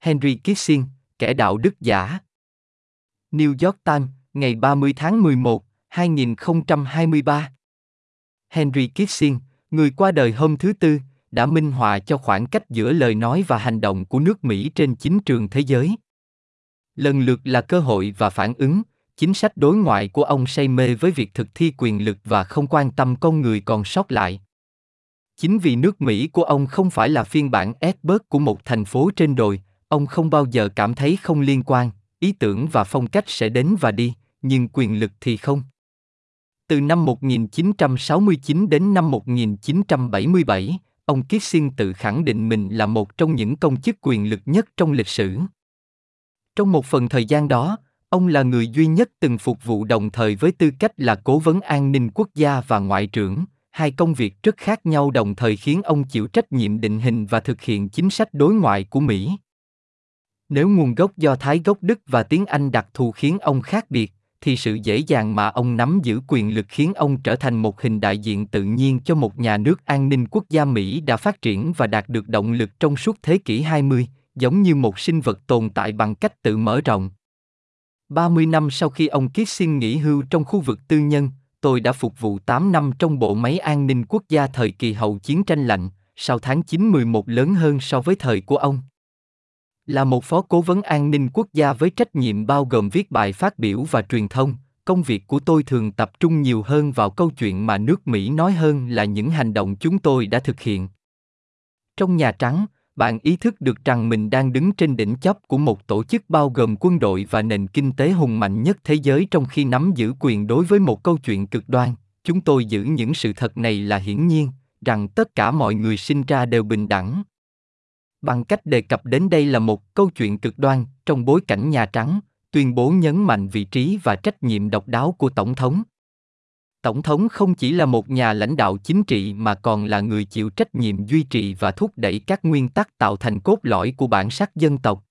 Henry Kissinger, kẻ đạo đức giả. New York Times, ngày 30 tháng 11, 2023. Henry Kissinger, người qua đời hôm thứ Tư, đã minh họa cho khoảng cách giữa lời nói và hành động của nước Mỹ trên chính trường thế giới. Lần lượt là cơ hội và phản ứng, chính sách đối ngoại của ông say mê với việc thực thi quyền lực và không quan tâm con người còn sót lại. Chính vì nước Mỹ của ông không phải là phiên bản Edberg của một thành phố trên đồi, ông không bao giờ cảm thấy không liên quan, ý tưởng và phong cách sẽ đến và đi, nhưng quyền lực thì không. Từ năm 1969 đến năm 1977, ông Kissinger tự khẳng định mình là một trong những công chức quyền lực nhất trong lịch sử. Trong một phần thời gian đó, ông là người duy nhất từng phục vụ đồng thời với tư cách là cố vấn an ninh quốc gia và ngoại trưởng, hai công việc rất khác nhau đồng thời khiến ông chịu trách nhiệm định hình và thực hiện chính sách đối ngoại của Mỹ. Nếu nguồn gốc do Thái gốc Đức và tiếng Anh đặc thù khiến ông khác biệt, thì sự dễ dàng mà ông nắm giữ quyền lực khiến ông trở thành một hình đại diện tự nhiên cho một nhà nước an ninh quốc gia Mỹ đã phát triển và đạt được động lực trong suốt thế kỷ 20, giống như một sinh vật tồn tại bằng cách tự mở rộng. 30 năm sau khi ông Kissinger nghỉ hưu trong khu vực tư nhân, tôi đã phục vụ 8 năm trong bộ máy an ninh quốc gia thời kỳ hậu chiến tranh lạnh, sau tháng 9-11 lớn hơn so với thời của ông. Là một phó cố vấn an ninh quốc gia với trách nhiệm bao gồm viết bài phát biểu và truyền thông, công việc của tôi thường tập trung nhiều hơn vào câu chuyện mà nước Mỹ nói hơn là những hành động chúng tôi đã thực hiện. Trong Nhà Trắng, bạn ý thức được rằng mình đang đứng trên đỉnh chóp của một tổ chức bao gồm quân đội và nền kinh tế hùng mạnh nhất thế giới trong khi nắm giữ quyền đối với một câu chuyện cực đoan. Chúng tôi giữ những sự thật này là hiển nhiên rằng tất cả mọi người sinh ra đều bình đẳng bằng cách đề cập đến đây là một câu chuyện cực đoan trong bối cảnh nhà trắng tuyên bố nhấn mạnh vị trí và trách nhiệm độc đáo của tổng thống. Tổng thống không chỉ là một nhà lãnh đạo chính trị mà còn là người chịu trách nhiệm duy trì và thúc đẩy các nguyên tắc tạo thành cốt lõi của bản sắc dân tộc.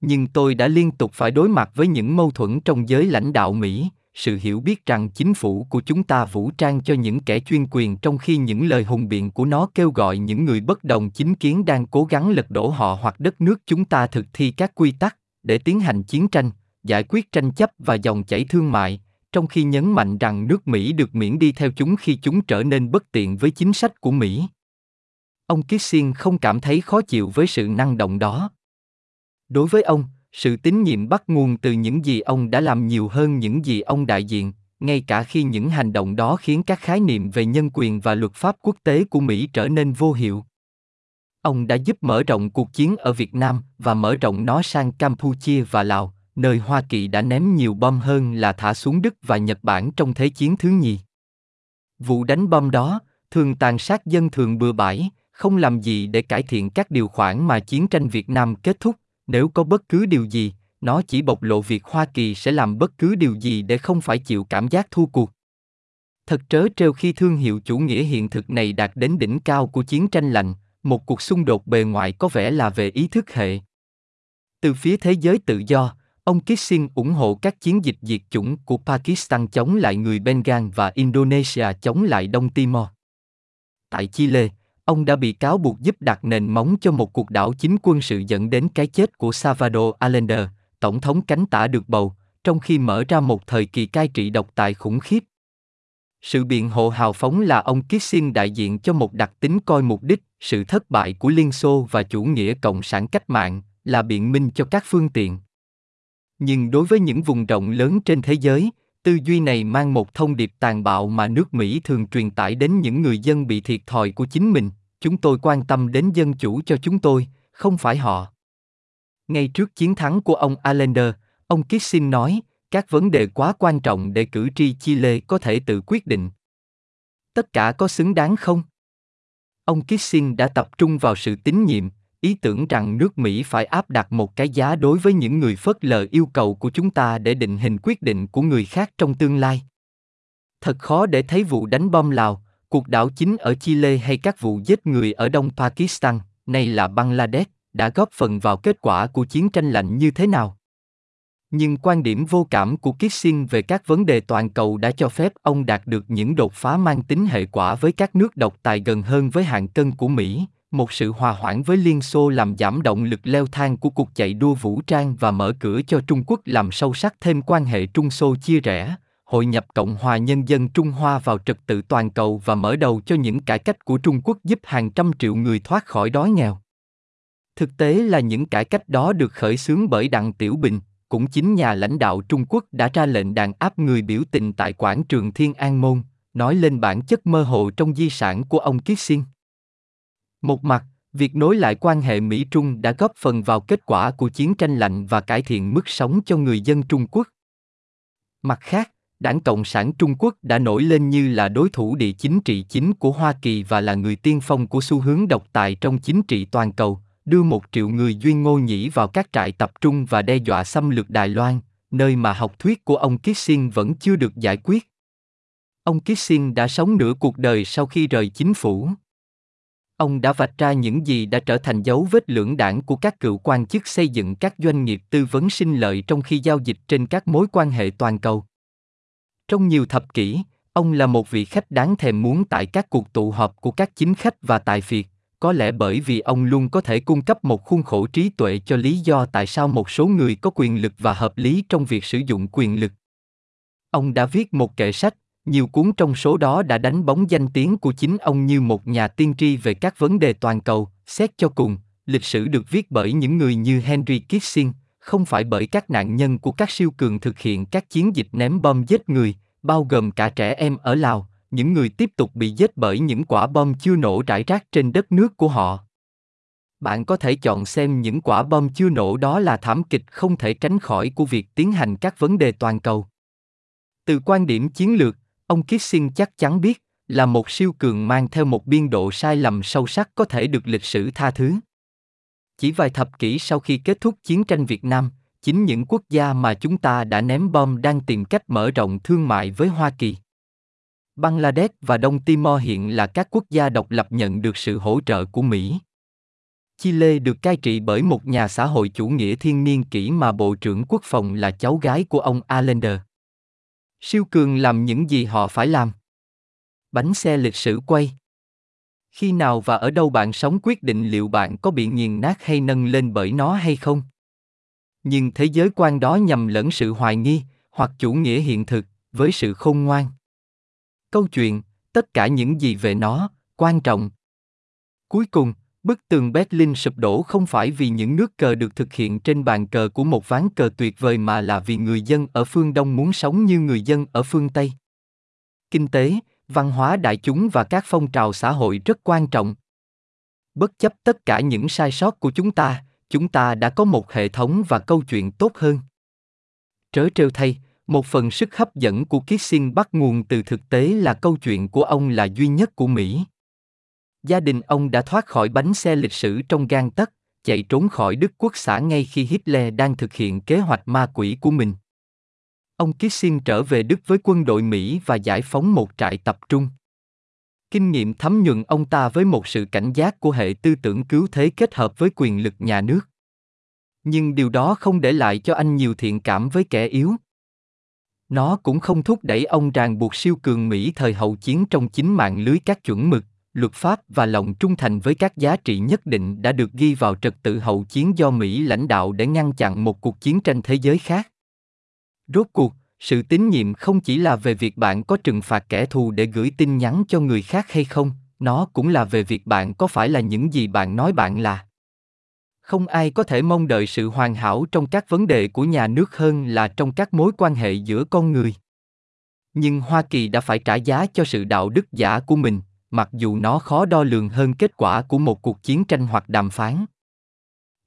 Nhưng tôi đã liên tục phải đối mặt với những mâu thuẫn trong giới lãnh đạo mỹ sự hiểu biết rằng chính phủ của chúng ta vũ trang cho những kẻ chuyên quyền trong khi những lời hùng biện của nó kêu gọi những người bất đồng chính kiến đang cố gắng lật đổ họ hoặc đất nước chúng ta thực thi các quy tắc để tiến hành chiến tranh giải quyết tranh chấp và dòng chảy thương mại trong khi nhấn mạnh rằng nước Mỹ được miễn đi theo chúng khi chúng trở nên bất tiện với chính sách của Mỹ. Ông Kissinger không cảm thấy khó chịu với sự năng động đó. Đối với ông, sự tín nhiệm bắt nguồn từ những gì ông đã làm nhiều hơn những gì ông đại diện, ngay cả khi những hành động đó khiến các khái niệm về nhân quyền và luật pháp quốc tế của Mỹ trở nên vô hiệu. Ông đã giúp mở rộng cuộc chiến ở Việt Nam và mở rộng nó sang Campuchia và Lào, nơi Hoa Kỳ đã ném nhiều bom hơn là thả xuống Đức và Nhật Bản trong Thế chiến thứ nhì. Vụ đánh bom đó, thường tàn sát dân thường bừa bãi, không làm gì để cải thiện các điều khoản mà chiến tranh Việt Nam kết thúc, nếu có bất cứ điều gì, nó chỉ bộc lộ việc Hoa Kỳ sẽ làm bất cứ điều gì để không phải chịu cảm giác thua cuộc. Thật trớ trêu khi thương hiệu chủ nghĩa hiện thực này đạt đến đỉnh cao của chiến tranh lạnh, một cuộc xung đột bề ngoại có vẻ là về ý thức hệ. Từ phía thế giới tự do, Ông Kissinger ủng hộ các chiến dịch diệt chủng của Pakistan chống lại người Bengal và Indonesia chống lại Đông Timor. Tại Chile, ông đã bị cáo buộc giúp đặt nền móng cho một cuộc đảo chính quân sự dẫn đến cái chết của Salvador Allende, tổng thống cánh tả được bầu, trong khi mở ra một thời kỳ cai trị độc tài khủng khiếp. Sự biện hộ hào phóng là ông Kissinger đại diện cho một đặc tính coi mục đích, sự thất bại của Liên Xô và chủ nghĩa cộng sản cách mạng, là biện minh cho các phương tiện nhưng đối với những vùng rộng lớn trên thế giới tư duy này mang một thông điệp tàn bạo mà nước mỹ thường truyền tải đến những người dân bị thiệt thòi của chính mình. Chúng tôi quan tâm đến dân chủ cho chúng tôi, không phải họ. Ngay trước chiến thắng của ông allender ông kissinger nói, các vấn đề quá quan trọng để cử tri chile có thể tự quyết định. Tất cả có xứng đáng không? Ông kissinger đã tập trung vào sự tín nhiệm ý tưởng rằng nước Mỹ phải áp đặt một cái giá đối với những người phớt lờ yêu cầu của chúng ta để định hình quyết định của người khác trong tương lai. Thật khó để thấy vụ đánh bom Lào, cuộc đảo chính ở Chile hay các vụ giết người ở Đông Pakistan, nay là Bangladesh, đã góp phần vào kết quả của chiến tranh lạnh như thế nào. Nhưng quan điểm vô cảm của Kissinger về các vấn đề toàn cầu đã cho phép ông đạt được những đột phá mang tính hệ quả với các nước độc tài gần hơn với hạng cân của Mỹ, một sự hòa hoãn với Liên Xô làm giảm động lực leo thang của cuộc chạy đua vũ trang và mở cửa cho Trung Quốc làm sâu sắc thêm quan hệ Trung Xô chia rẽ, hội nhập Cộng hòa Nhân dân Trung Hoa vào trật tự toàn cầu và mở đầu cho những cải cách của Trung Quốc giúp hàng trăm triệu người thoát khỏi đói nghèo. Thực tế là những cải cách đó được khởi xướng bởi Đặng Tiểu Bình, cũng chính nhà lãnh đạo Trung Quốc đã ra lệnh đàn áp người biểu tình tại quảng trường Thiên An Môn, nói lên bản chất mơ hồ trong di sản của ông Kissinger. Một mặt, việc nối lại quan hệ Mỹ-Trung đã góp phần vào kết quả của chiến tranh lạnh và cải thiện mức sống cho người dân Trung Quốc. Mặt khác, Đảng Cộng sản Trung Quốc đã nổi lên như là đối thủ địa chính trị chính của Hoa Kỳ và là người tiên phong của xu hướng độc tài trong chính trị toàn cầu, đưa một triệu người duyên ngô nhĩ vào các trại tập trung và đe dọa xâm lược Đài Loan, nơi mà học thuyết của ông Kissing vẫn chưa được giải quyết. Ông Kissing đã sống nửa cuộc đời sau khi rời chính phủ. Ông đã vạch ra những gì đã trở thành dấu vết lưỡng đảng của các cựu quan chức xây dựng các doanh nghiệp tư vấn sinh lợi trong khi giao dịch trên các mối quan hệ toàn cầu. Trong nhiều thập kỷ, ông là một vị khách đáng thèm muốn tại các cuộc tụ họp của các chính khách và tài phiệt, có lẽ bởi vì ông luôn có thể cung cấp một khuôn khổ trí tuệ cho lý do tại sao một số người có quyền lực và hợp lý trong việc sử dụng quyền lực. Ông đã viết một kệ sách, nhiều cuốn trong số đó đã đánh bóng danh tiếng của chính ông như một nhà tiên tri về các vấn đề toàn cầu, xét cho cùng, lịch sử được viết bởi những người như Henry Kissinger, không phải bởi các nạn nhân của các siêu cường thực hiện các chiến dịch ném bom giết người, bao gồm cả trẻ em ở Lào, những người tiếp tục bị giết bởi những quả bom chưa nổ rải rác trên đất nước của họ. Bạn có thể chọn xem những quả bom chưa nổ đó là thảm kịch không thể tránh khỏi của việc tiến hành các vấn đề toàn cầu. Từ quan điểm chiến lược, ông Kissing chắc chắn biết là một siêu cường mang theo một biên độ sai lầm sâu sắc có thể được lịch sử tha thứ. Chỉ vài thập kỷ sau khi kết thúc chiến tranh Việt Nam, chính những quốc gia mà chúng ta đã ném bom đang tìm cách mở rộng thương mại với Hoa Kỳ. Bangladesh và Đông Timor hiện là các quốc gia độc lập nhận được sự hỗ trợ của Mỹ. Chile được cai trị bởi một nhà xã hội chủ nghĩa thiên niên kỷ mà Bộ trưởng Quốc phòng là cháu gái của ông Allender. Siêu cường làm những gì họ phải làm. Bánh xe lịch sử quay. Khi nào và ở đâu bạn sống quyết định liệu bạn có bị nghiền nát hay nâng lên bởi nó hay không. Nhưng thế giới quan đó nhầm lẫn sự hoài nghi, hoặc chủ nghĩa hiện thực, với sự khôn ngoan. Câu chuyện, tất cả những gì về nó, quan trọng. Cuối cùng, bức tường Berlin sụp đổ không phải vì những nước cờ được thực hiện trên bàn cờ của một ván cờ tuyệt vời mà là vì người dân ở phương Đông muốn sống như người dân ở phương Tây. Kinh tế, văn hóa đại chúng và các phong trào xã hội rất quan trọng. Bất chấp tất cả những sai sót của chúng ta, chúng ta đã có một hệ thống và câu chuyện tốt hơn. Trớ trêu thay, một phần sức hấp dẫn của Kissing bắt nguồn từ thực tế là câu chuyện của ông là duy nhất của Mỹ. Gia đình ông đã thoát khỏi bánh xe lịch sử trong gan tấc, chạy trốn khỏi Đức Quốc xã ngay khi Hitler đang thực hiện kế hoạch ma quỷ của mình. Ông Kissinger trở về Đức với quân đội Mỹ và giải phóng một trại tập trung. Kinh nghiệm thấm nhuần ông ta với một sự cảnh giác của hệ tư tưởng cứu thế kết hợp với quyền lực nhà nước. Nhưng điều đó không để lại cho anh nhiều thiện cảm với kẻ yếu. Nó cũng không thúc đẩy ông ràng buộc siêu cường Mỹ thời hậu chiến trong chính mạng lưới các chuẩn mực, luật pháp và lòng trung thành với các giá trị nhất định đã được ghi vào trật tự hậu chiến do Mỹ lãnh đạo để ngăn chặn một cuộc chiến tranh thế giới khác. Rốt cuộc, sự tín nhiệm không chỉ là về việc bạn có trừng phạt kẻ thù để gửi tin nhắn cho người khác hay không, nó cũng là về việc bạn có phải là những gì bạn nói bạn là. Không ai có thể mong đợi sự hoàn hảo trong các vấn đề của nhà nước hơn là trong các mối quan hệ giữa con người. Nhưng hoa kỳ đã phải trả giá cho sự đạo đức giả của mình mặc dù nó khó đo lường hơn kết quả của một cuộc chiến tranh hoặc đàm phán.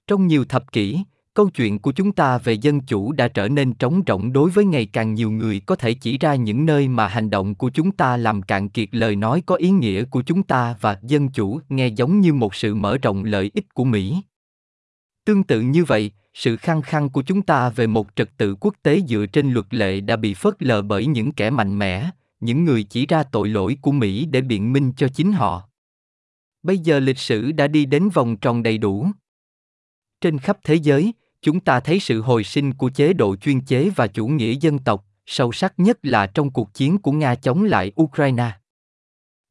Trong nhiều thập kỷ, câu chuyện của chúng ta về dân chủ đã trở nên trống rỗng đối với ngày càng nhiều người có thể chỉ ra những nơi mà hành động của chúng ta làm cạn kiệt lời nói có ý nghĩa của chúng ta và dân chủ, nghe giống như một sự mở rộng lợi ích của mỹ. Tương tự như vậy, sự khăng khăng của chúng ta về một trật tự quốc tế dựa trên luật lệ đã bị phớt lờ bởi những kẻ mạnh mẽ những người chỉ ra tội lỗi của mỹ để biện minh cho chính họ bây giờ lịch sử đã đi đến vòng tròn đầy đủ trên khắp thế giới chúng ta thấy sự hồi sinh của chế độ chuyên chế và chủ nghĩa dân tộc, sâu sắc nhất là trong cuộc chiến của Nga chống lại Ukraine.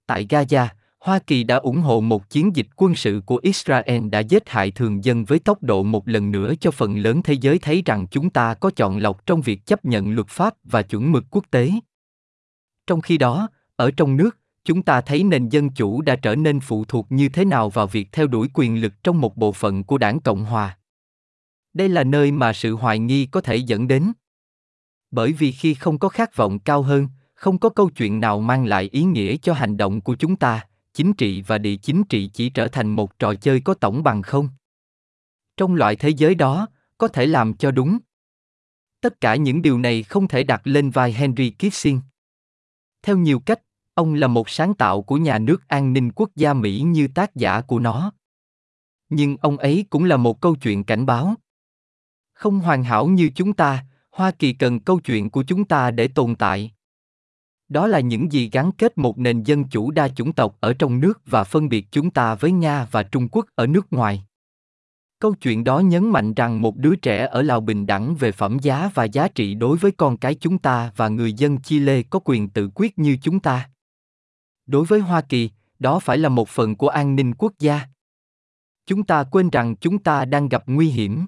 Tại Gaza, Hoa Kỳ đã ủng hộ một chiến dịch quân sự của Israel đã giết hại thường dân với tốc độ một lần nữa cho phần lớn thế giới thấy rằng chúng ta có chọn lọc trong việc chấp nhận luật pháp và chuẩn mực quốc tế. Trong khi đó, ở trong nước, chúng ta thấy nền dân chủ đã trở nên phụ thuộc như thế nào vào việc theo đuổi quyền lực trong một bộ phận của đảng Cộng hòa. Đây là nơi mà sự hoài nghi có thể dẫn đến. Bởi vì khi không có khát vọng cao hơn, không có câu chuyện nào mang lại ý nghĩa cho hành động của chúng ta, chính trị và địa chính trị chỉ trở thành một trò chơi có tổng bằng không. Trong loại thế giới đó, có thể làm cho đúng. Tất cả những điều này không thể đặt lên vai Henry Kissinger. Theo nhiều cách, ông là một sáng tạo của nhà nước an ninh quốc gia Mỹ như tác giả của nó. Nhưng ông ấy cũng là một câu chuyện cảnh báo. Không hoàn hảo như chúng ta, Hoa Kỳ cần câu chuyện của chúng ta để tồn tại. Đó là những gì gắn kết một nền dân chủ đa chủng tộc ở trong nước và phân biệt chúng ta với Nga và Trung Quốc ở nước ngoài. Câu chuyện đó nhấn mạnh rằng một đứa trẻ ở Lào bình đẳng về phẩm giá và giá trị đối với con cái chúng ta và người dân Chile có quyền tự quyết như chúng ta. Đối với Hoa Kỳ, đó phải là một phần của an ninh quốc gia. Chúng ta quên rằng chúng ta đang gặp nguy hiểm.